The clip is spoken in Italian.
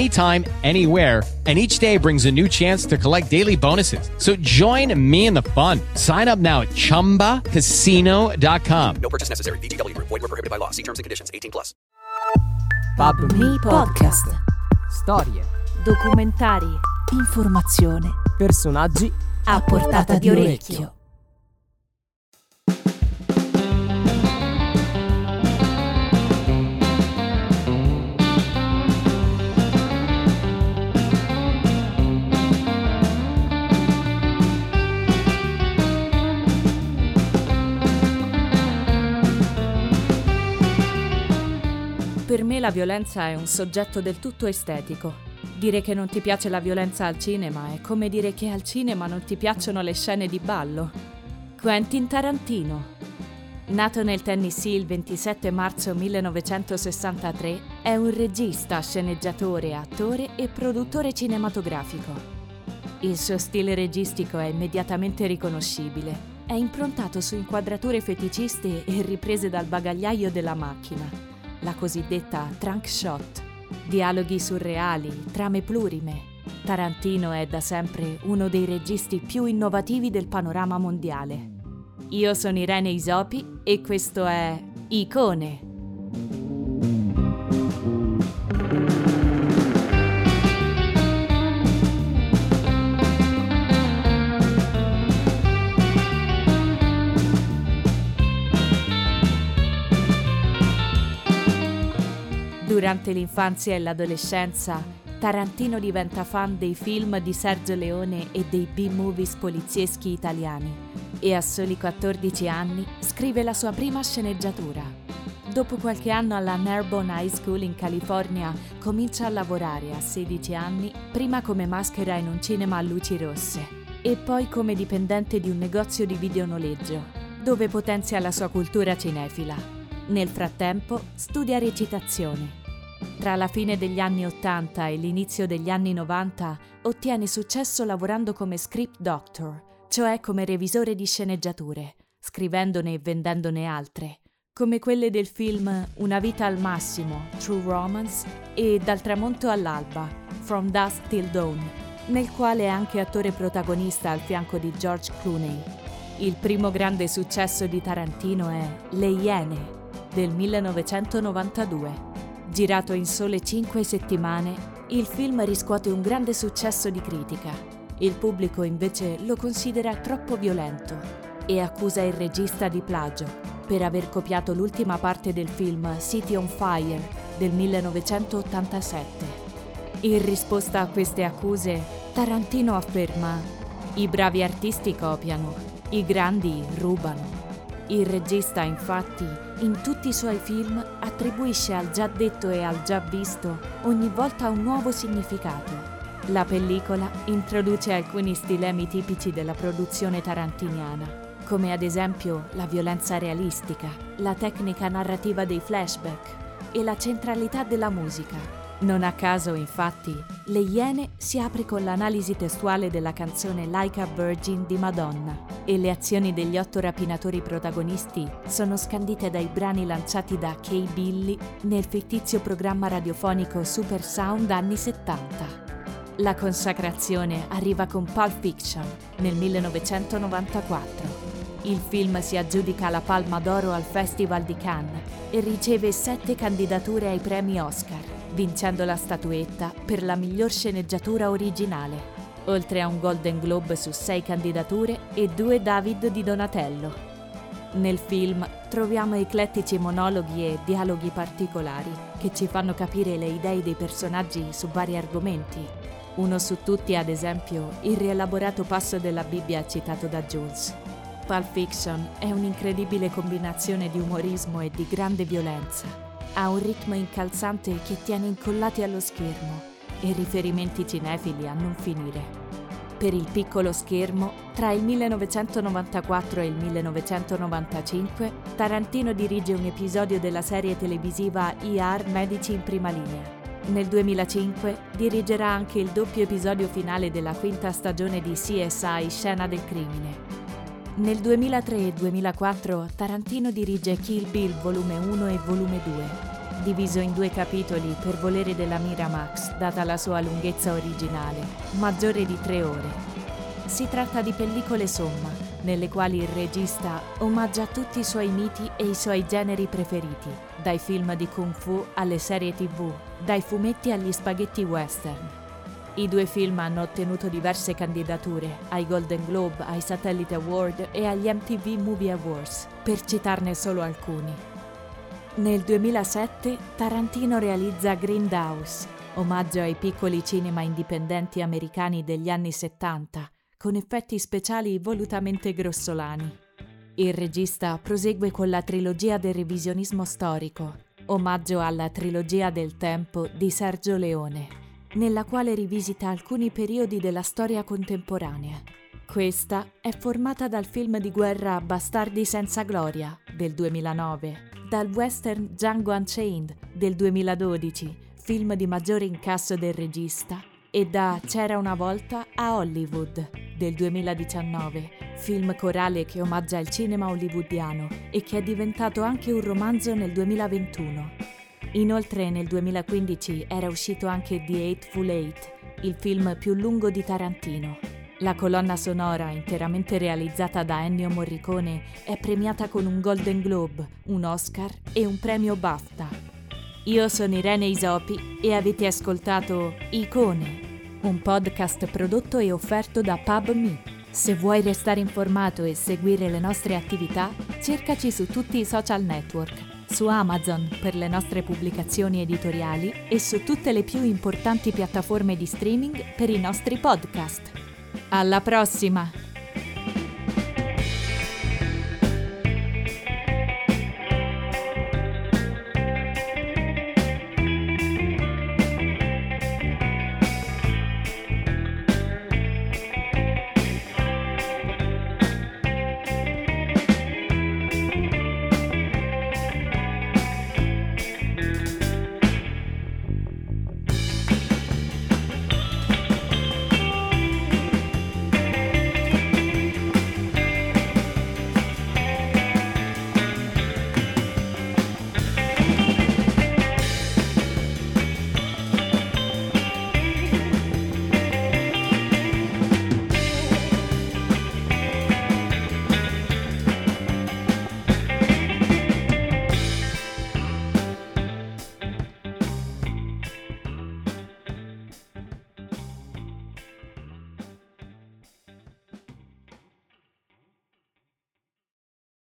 anytime, anywhere and each day brings a new chance to collect daily bonuses. So join me in the fun. Sign up now at ChumbaCasino.com. No purchase necessary. VGW Group. Void were prohibited by law. See terms and conditions. 18 plus. Pub Mi podcast. Storie, Documentari. Informazione. personaggi A portata di orecchio. Me la violenza è un soggetto del tutto estetico. Dire che non ti piace la violenza al cinema è come dire che al cinema non ti piacciono le scene di ballo. Quentin Tarantino. Nato nel Tennessee il 27 marzo 1963, è un regista, sceneggiatore, attore e produttore cinematografico. Il suo stile registico è immediatamente riconoscibile. È improntato su inquadrature feticiste e riprese dal bagagliaio della macchina, la cosiddetta trunk shot. Dialoghi surreali, trame plurime. Tarantino è da sempre uno dei registi più innovativi del panorama mondiale. Io sono Irene Isopi e questo è Icone. Durante l'infanzia e l'adolescenza, Tarantino diventa fan dei film di Sergio Leone e dei B-movies polizieschi italiani e a soli 14 anni scrive la sua prima sceneggiatura. Dopo qualche anno alla Narbonne High School in California comincia a lavorare a 16 anni, prima come maschera in un cinema a luci rosse e poi come dipendente di un negozio di videonoleggio, dove potenzia la sua cultura cinefila. Nel frattempo studia recitazione. Tra la fine degli anni 80 e l'inizio degli anni 90 ottiene successo lavorando come script doctor, cioè come revisore di sceneggiature, scrivendone e vendendone altre, come quelle del film Una vita al massimo, True Romance e Dal tramonto all'alba, From Dusk Till Dawn, nel quale è anche attore protagonista al fianco di George Clooney. Il primo grande successo di Tarantino è Le Iene del 1992. Girato in sole 5 settimane, il film riscuote un grande successo di critica. Il pubblico invece lo considera troppo violento e accusa il regista di plagio per aver copiato l'ultima parte del film City on Fire del 1987. In risposta a queste accuse, Tarantino afferma: I bravi artisti copiano, i grandi rubano. Il regista, infatti, in tutti i suoi film attribuisce al già detto e al già visto ogni volta un nuovo significato. La pellicola introduce alcuni stilemi tipici della produzione tarantiniana, come ad esempio la violenza realistica, la tecnica narrativa dei flashback e la centralità della musica. Non a caso, infatti, Le Iene si apre con l'analisi testuale della canzone Like a Virgin di Madonna e le azioni degli otto rapinatori protagonisti sono scandite dai brani lanciati da Kay Billy nel fittizio programma radiofonico Super Sound anni 70. La consacrazione arriva con Pulp Fiction nel 1994. Il film si aggiudica la Palma d'Oro al Festival di Cannes e riceve sette candidature ai premi Oscar, vincendo la statuetta per la miglior sceneggiatura originale, oltre a un Golden Globe su sei candidature e due David di Donatello. Nel film troviamo eclettici monologhi e dialoghi particolari che ci fanno capire le idee dei personaggi su vari argomenti. Uno su tutti, ad esempio, il rielaborato passo della Bibbia citato da Jules. Pulp Fiction è un'incredibile combinazione di umorismo e di grande violenza. Ha un ritmo incalzante che tiene incollati allo schermo e riferimenti cinefili a non finire. Per il piccolo schermo, tra il 1994 e il 1995, Tarantino dirige un episodio della serie televisiva ER Medici in prima linea. Nel 2005 dirigerà anche il doppio episodio finale della quinta stagione di CSI Scena del crimine. Nel 2003 e 2004 Tarantino dirige Kill Bill volume 1 e volume 2, diviso in due capitoli per volere della Miramax, data la sua lunghezza originale, maggiore di tre ore. Si tratta di pellicole somma, nelle quali il regista omaggia tutti i suoi miti e i suoi generi preferiti, dai film di kung fu alle serie tv, dai fumetti agli spaghetti western. I due film hanno ottenuto diverse candidature ai Golden Globe, ai Satellite Award e agli MTV Movie Awards, per citarne solo alcuni. Nel 2007 Tarantino realizza Grindhouse, omaggio ai piccoli cinema indipendenti americani degli anni 70, con effetti speciali volutamente grossolani. Il regista prosegue con la trilogia del revisionismo storico, omaggio alla trilogia del tempo di Sergio Leone, nella quale rivisita alcuni periodi della storia contemporanea. Questa è formata dal film di guerra Bastardi senza gloria del 2009 dal western Django Unchained del 2012, film di maggiore incasso del regista, e da C'era una volta a Hollywood del 2019, film corale che omaggia il cinema hollywoodiano e che è diventato anche un romanzo nel 2021. Inoltre nel 2015 era uscito anche The Eightful Eight, il film più lungo di Tarantino, la colonna sonora, interamente realizzata da Ennio Morricone, è premiata con un Golden Globe, un Oscar e un premio BAFTA. Io sono Irene Isopi e avete ascoltato Icone, un podcast prodotto e offerto da PubMe. Se vuoi restare informato e seguire le nostre attività, cercaci su tutti i social network, su Amazon per le nostre pubblicazioni editoriali e su tutte le più importanti piattaforme di streaming per i nostri podcast. Alla prossima!